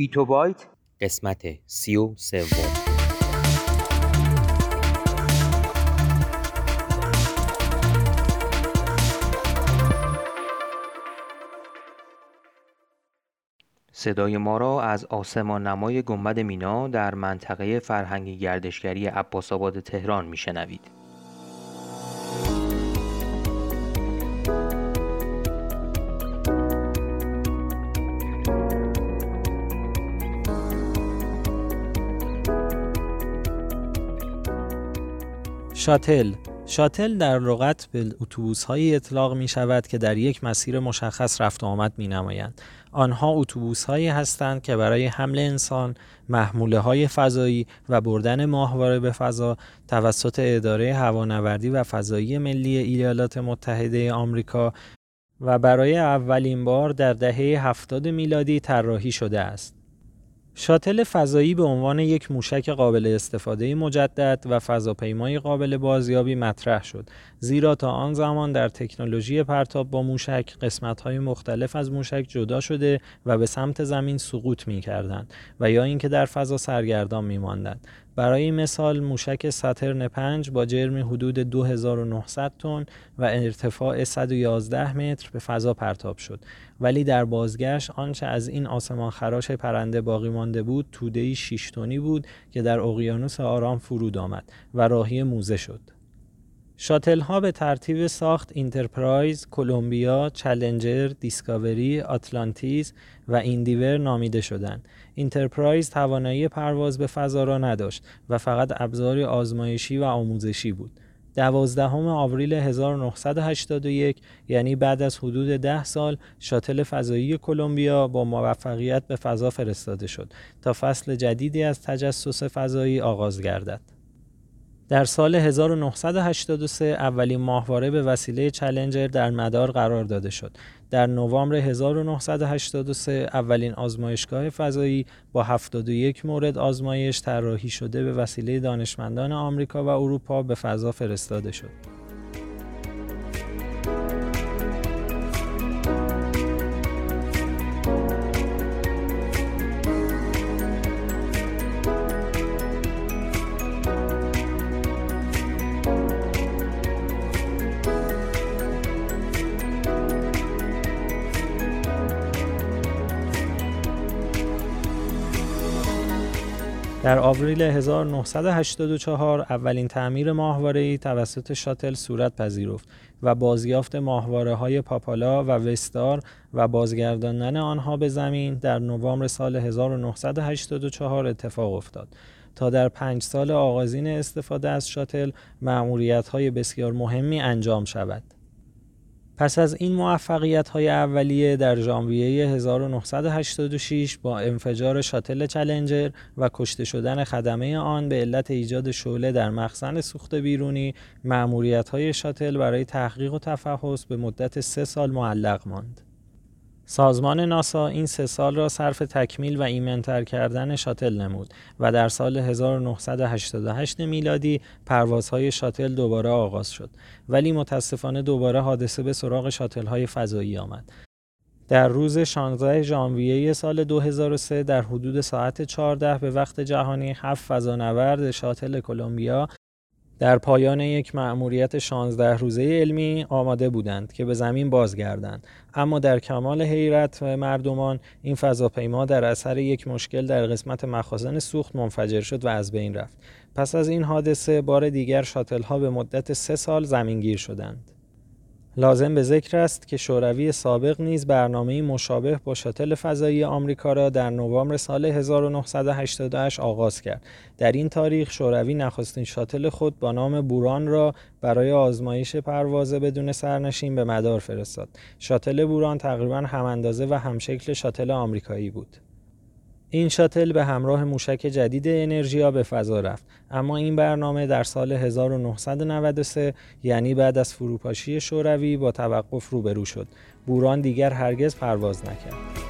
بیتو بایت قسمت سی و سوم صدای ما را از آسمان نمای گنبد مینا در منطقه فرهنگی گردشگری عباس آباد تهران میشنوید. شاتل شاتل در لغت به اتوبوس هایی اطلاق می شود که در یک مسیر مشخص رفت آمد می نمایند. آنها اتوبوس هایی هستند که برای حمل انسان، محموله های فضایی و بردن ماهواره به فضا توسط اداره هوانوردی و فضایی ملی ایالات متحده آمریکا و برای اولین بار در دهه 70 میلادی طراحی شده است. شاتل فضایی به عنوان یک موشک قابل استفاده مجدد و فضاپیمای قابل بازیابی مطرح شد. زیرا تا آن زمان در تکنولوژی پرتاب با موشک قسمت‌های مختلف از موشک جدا شده و به سمت زمین سقوط می‌کردند و یا اینکه در فضا سرگردان می‌ماندند. برای مثال موشک ساترن 5 با جرم حدود 2900 تن و ارتفاع 111 متر به فضا پرتاب شد. ولی در بازگشت آنچه از این آسمان خراش پرنده باقی مانده بود توده 6 تنی بود که در اقیانوس آرام فرود آمد و راهی موزه شد. شاتل ها به ترتیب ساخت اینترپرایز، کلمبیا، چالنجر، دیسکاوری، آتلانتیس و ایندیور نامیده شدند. اینترپرایز توانایی پرواز به فضا را نداشت و فقط ابزاری آزمایشی و آموزشی بود. دوازدهم آوریل 1981 یعنی بعد از حدود ده سال شاتل فضایی کلمبیا با موفقیت به فضا فرستاده شد تا فصل جدیدی از تجسس فضایی آغاز گردد. در سال 1983 اولین ماهواره به وسیله چلنجر در مدار قرار داده شد. در نوامبر 1983 اولین آزمایشگاه فضایی با 71 مورد آزمایش طراحی شده به وسیله دانشمندان آمریکا و اروپا به فضا فرستاده شد. در آوریل 1984 اولین تعمیر ماهواره‌ای توسط شاتل صورت پذیرفت و بازیافت ماهواره های پاپالا و وستار و بازگرداندن آنها به زمین در نوامبر سال 1984 اتفاق افتاد. تا در پنج سال آغازین استفاده از شاتل معمولیت بسیار مهمی انجام شود. پس از این موفقیت های اولیه در ژانویه 1986 با انفجار شاتل چلنجر و کشته شدن خدمه آن به علت ایجاد شعله در مخزن سوخت بیرونی معمولیت های شاتل برای تحقیق و تفحص به مدت سه سال معلق ماند. سازمان ناسا این سه سال را صرف تکمیل و ایمنتر کردن شاتل نمود و در سال 1988 میلادی پروازهای شاتل دوباره آغاز شد. ولی متاسفانه دوباره حادثه به سراغ شاتل های فضایی آمد. در روز 16 ژانویه سال 2003 در حدود ساعت 14 به وقت جهانی هفت فضانورد شاتل کلمبیا در پایان یک مأموریت 16 روزه علمی آماده بودند که به زمین بازگردند. اما در کمال حیرت مردمان این فضاپیما در اثر یک مشکل در قسمت مخازن سوخت منفجر شد و از بین رفت. پس از این حادثه بار دیگر شاتل ها به مدت سه سال زمینگیر شدند. لازم به ذکر است که شوروی سابق نیز برنامه مشابه با شاتل فضایی آمریکا را در نوامبر سال 1988 آغاز کرد. در این تاریخ شوروی نخستین شاتل خود با نام بوران را برای آزمایش پرواز بدون سرنشین به مدار فرستاد. شاتل بوران تقریبا هم اندازه و همشکل شاتل آمریکایی بود. این شاتل به همراه موشک جدید انرژیا به فضا رفت. اما این برنامه در سال 1993 یعنی بعد از فروپاشی شوروی با توقف روبرو شد. بوران دیگر هرگز پرواز نکرد.